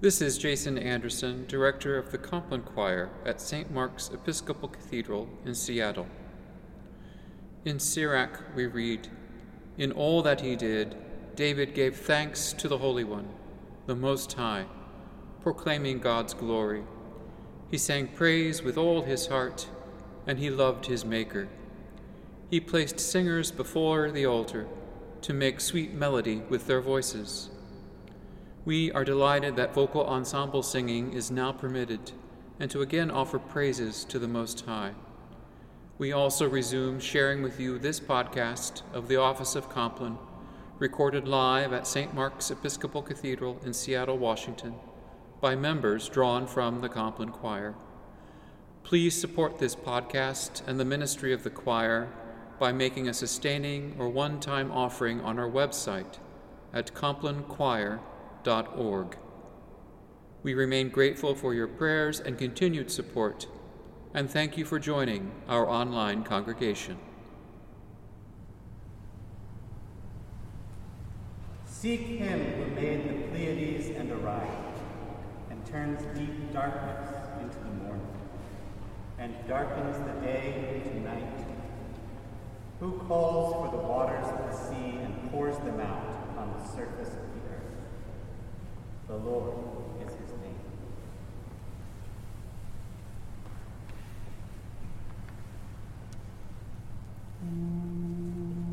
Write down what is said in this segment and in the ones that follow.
This is Jason Anderson, Director of the Compline Choir at St. Mark's Episcopal Cathedral in Seattle. In Sirach, we read In all that he did, David gave thanks to the Holy One, the Most High, proclaiming God's glory. He sang praise with all his heart, and he loved his Maker. He placed singers before the altar to make sweet melody with their voices. We are delighted that vocal ensemble singing is now permitted and to again offer praises to the Most High. We also resume sharing with you this podcast of the Office of Compline, recorded live at St. Mark's Episcopal Cathedral in Seattle, Washington, by members drawn from the Compline Choir. Please support this podcast and the ministry of the choir by making a sustaining or one time offering on our website at we remain grateful for your prayers and continued support, and thank you for joining our online congregation. Seek him who made the Pleiades and Orion, and turns deep darkness into the morning, and darkens the day into night, who calls for the waters of the sea and pours them out on the surface of the Lord is his name. The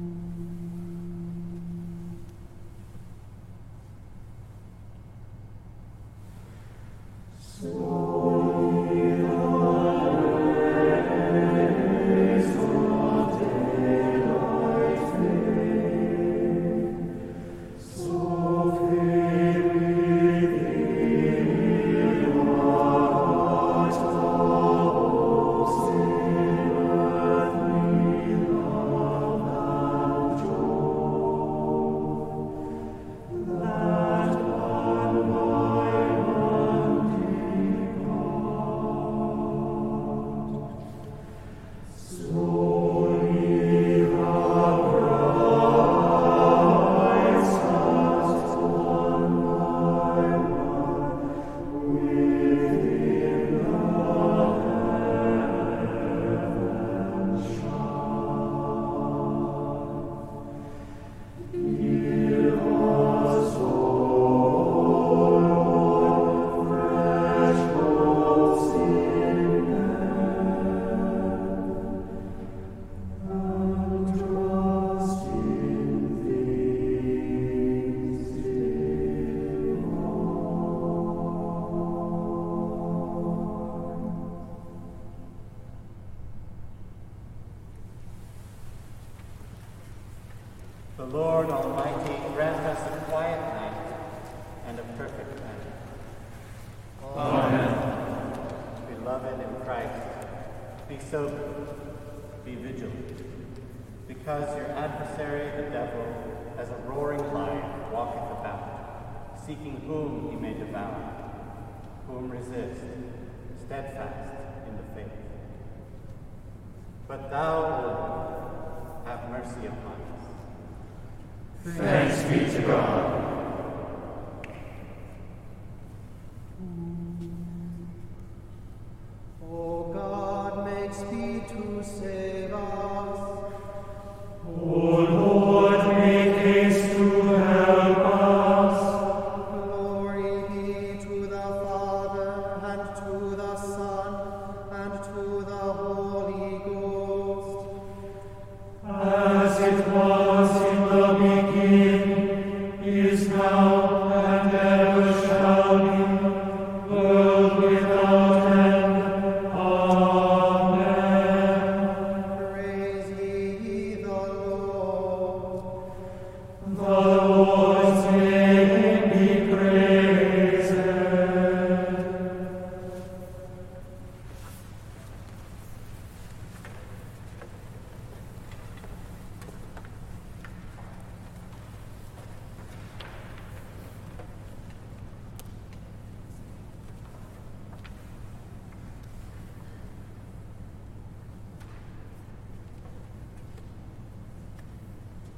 Thanks be to God.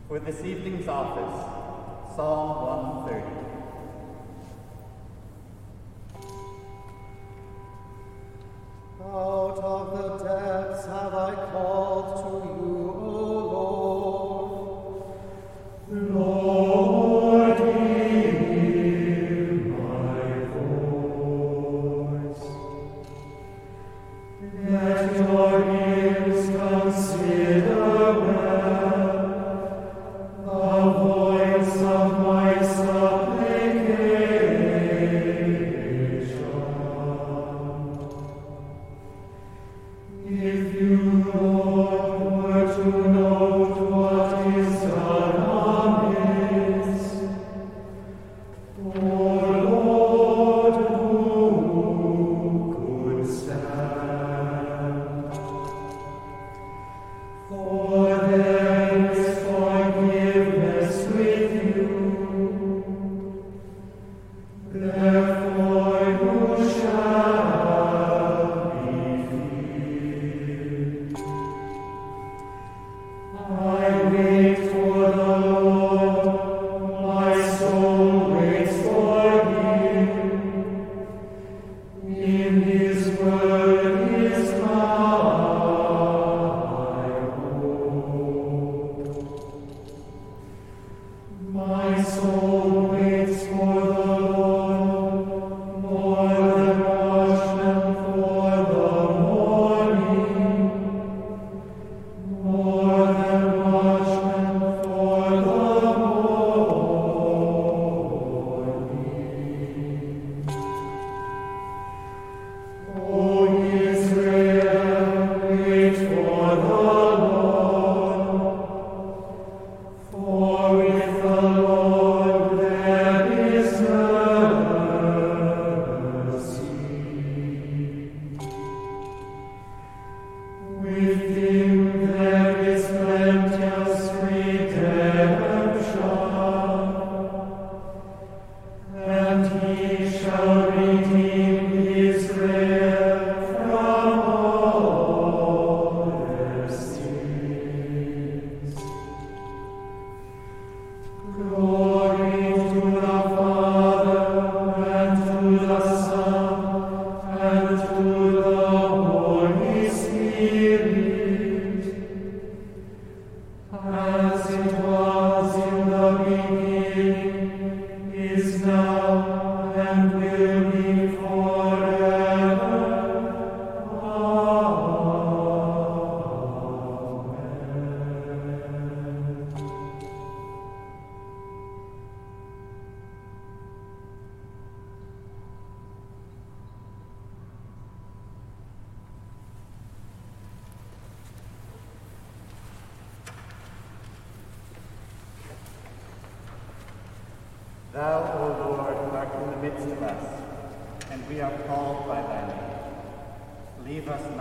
For this evening's office, Psalm 130.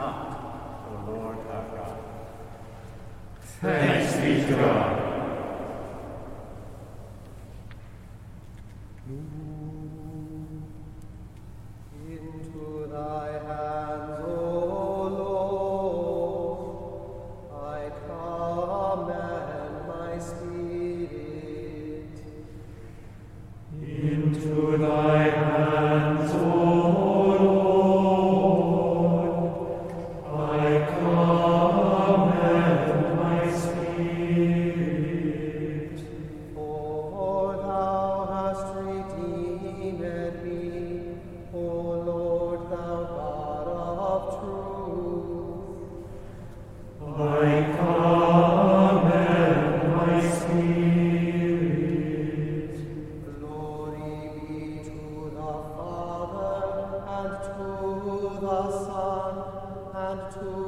not, O Lord our God. Thanks be to God. Father.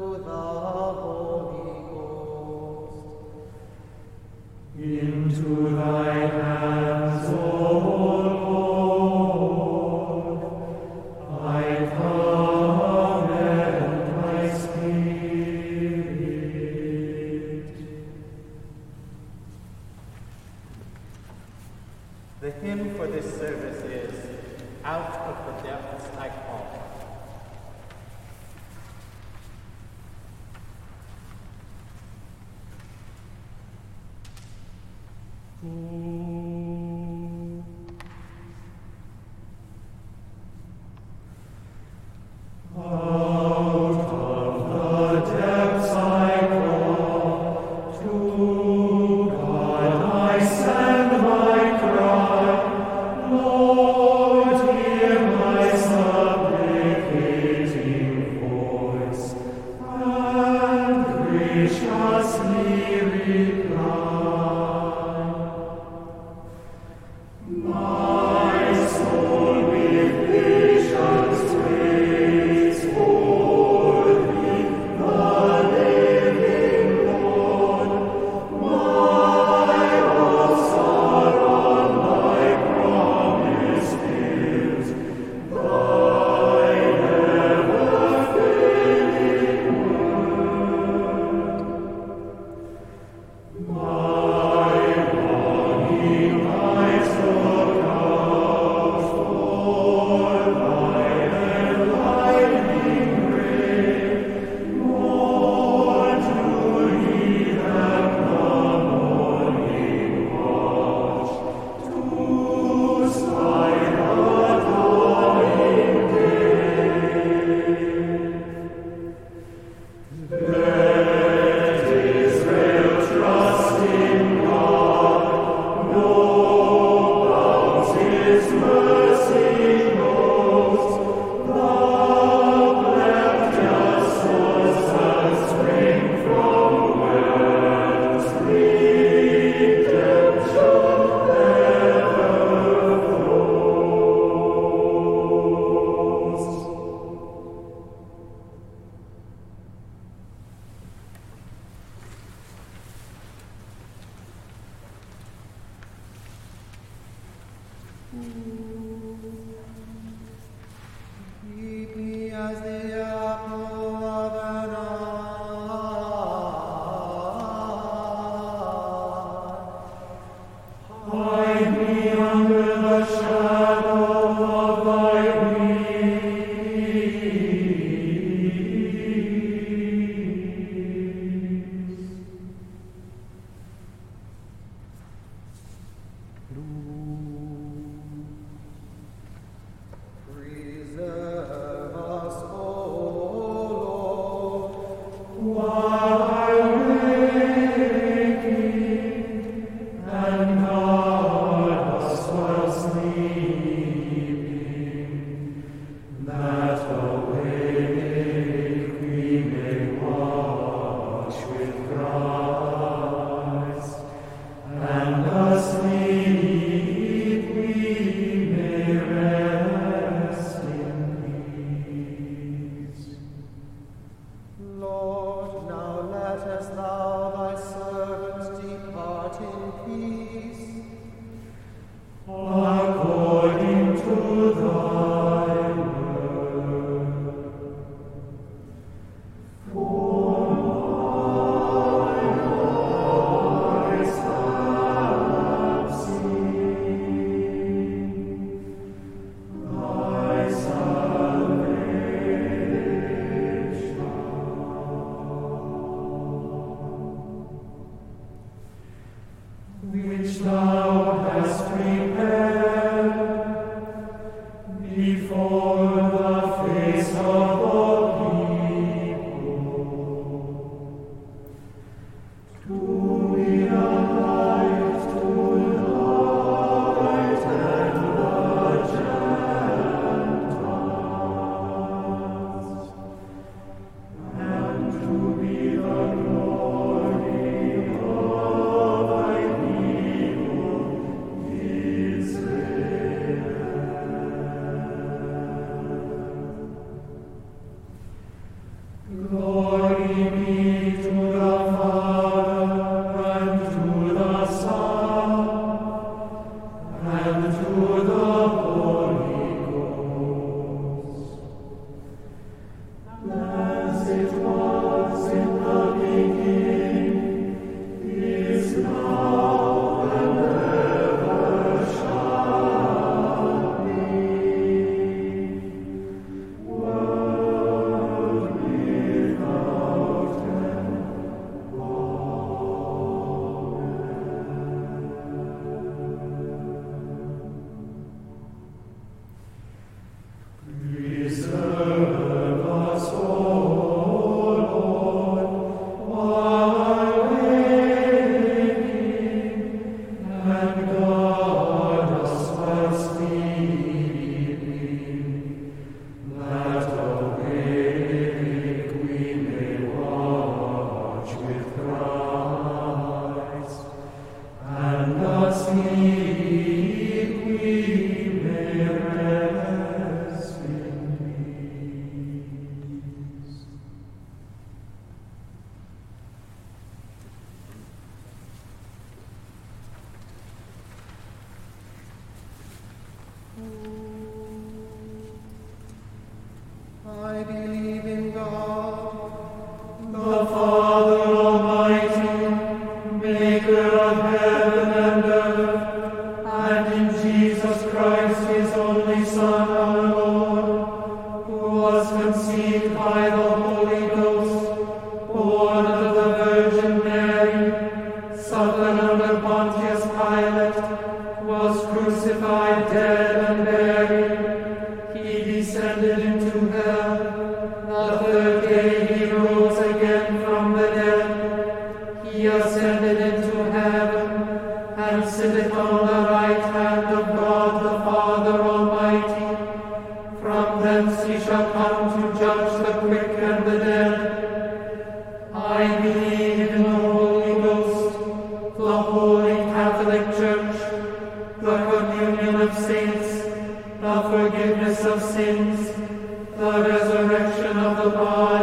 by the the communion of saints, the forgiveness of sins, the resurrection of the body,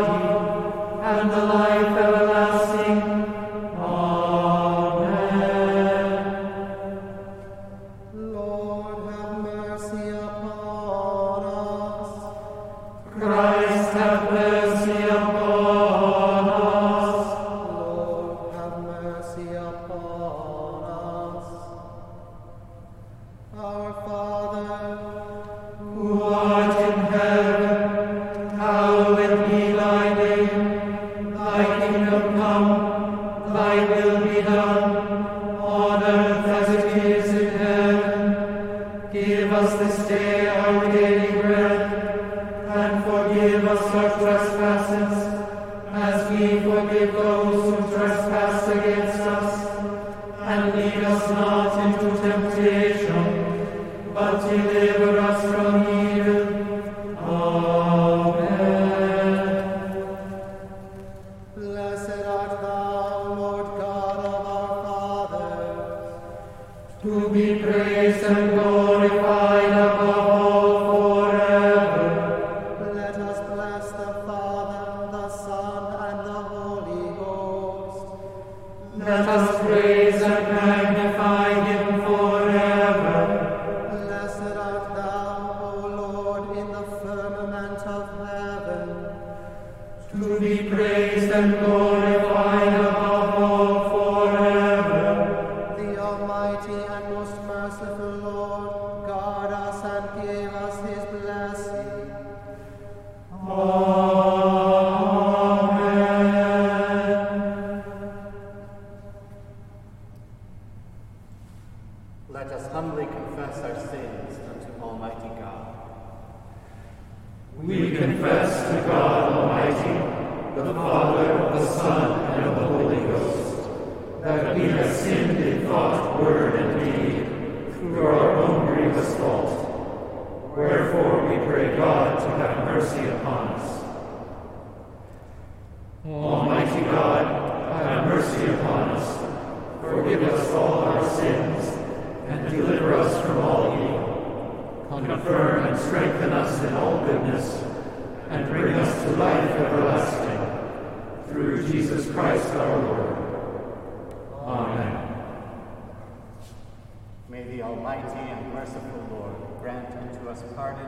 grant unto us pardon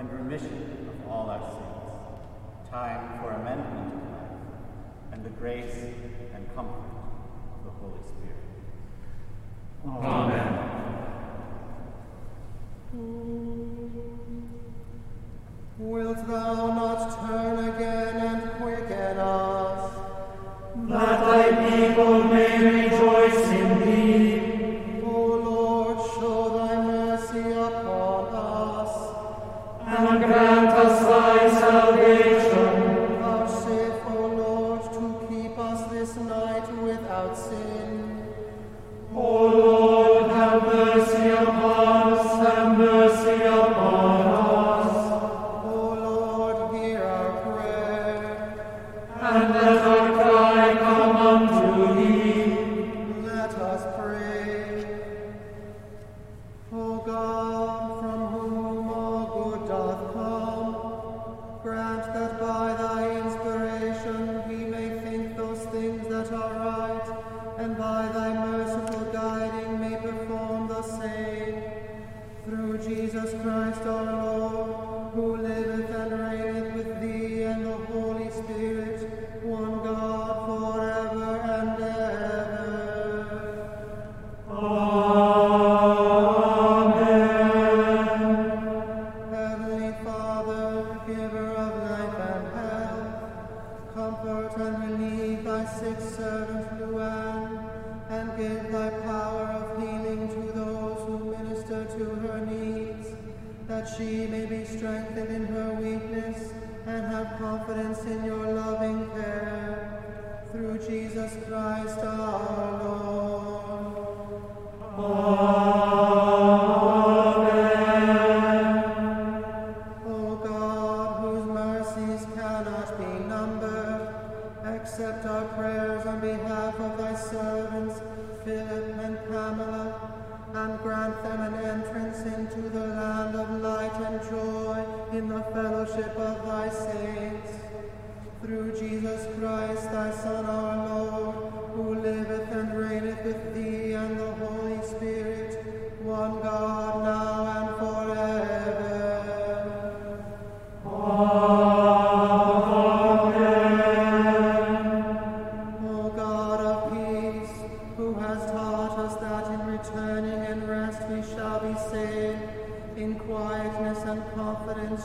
and remission of all our sins, time for amendment of life, and the grace and comfort of the Holy Spirit. Amen. Wilt thou not turn us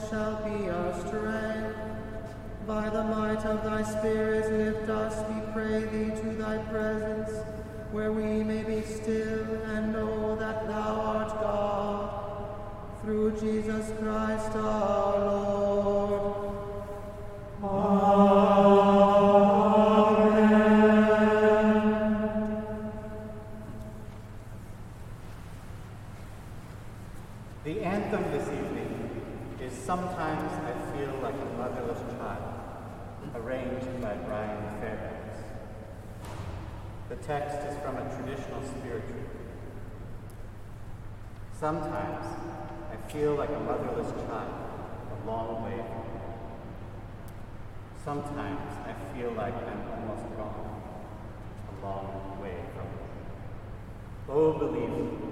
shall be our strength. By the might of thy Spirit lift us, we pray thee, to thy presence, where we may be still and know that thou art God. Through Jesus Christ our Lord. The anthem this evening is Sometimes I Feel Like a Motherless Child, arranged by Brian Fairbanks. The text is from a traditional spiritual. Sometimes I feel like a motherless child, a long way from home. Sometimes I feel like I'm almost gone, a long way from home. Oh, believe me,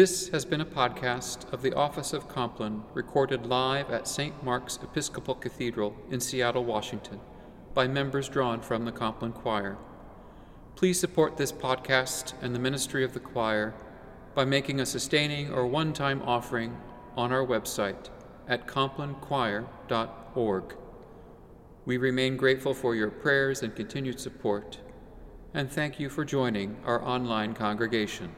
This has been a podcast of the Office of Compline recorded live at St. Mark's Episcopal Cathedral in Seattle, Washington, by members drawn from the Compline Choir. Please support this podcast and the ministry of the choir by making a sustaining or one time offering on our website at complinechoir.org. We remain grateful for your prayers and continued support, and thank you for joining our online congregation.